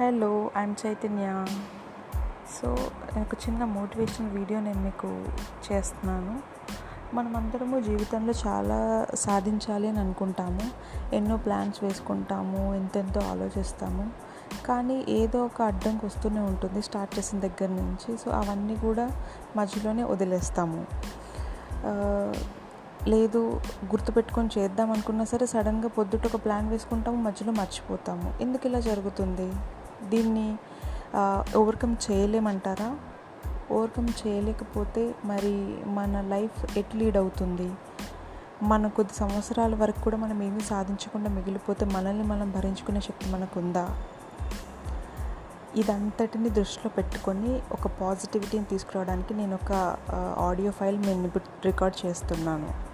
Hello I'm Chaitanya. So ఒక చిన్న motivation video నేను మీకు చేస్తున్నాను. మనమందరము జీవితంలో చాలా సాధించాలి అని అనుకుంటాము. ఎన్నో ప్లాన్స్ వేసుకుంటాము ఎంతెంతో ఆలోచిస్తాము. కానీ ఏదో ఒక అడ్డంకి వస్తూనే ఉంటుంది స్టార్ట్ చేసిన దగ్గర నుంచి. సో అవన్నీ కూడా మధ్యలోనే వదిలేస్తాము. లేదు గుర్తుపెట్టుకొని చేద్దాం అనుకున్నా సరే సడన్గా పొద్దుట ఒక ప్లాన్ వేసుకుంటాము మధ్యలో మర్చిపోతాము. ఎందుకు ఇలా జరుగుతుంది? దీన్ని ఓవర్కమ్ చేయలేమంటారా? ఓవర్కమ్ చేయలేకపోతే మరి మన లైఫ్ ఎట్ లీడ్ అవుతుంది? మన కొద్ది సంవత్సరాల వరకు కూడా మనం ఏమీ సాధించకుండా మిగిలిపోతే మనల్ని మనం భరించుకునే శక్తి మనకుందా? ఇదంతటిని దృష్టిలో పెట్టుకొని ఒక పాజిటివిటీని తీసుకురావడానికి నేను ఒక ఆడియో ఫైల్ నేను ఇప్పుడు రికార్డ్ చేస్తున్నాను.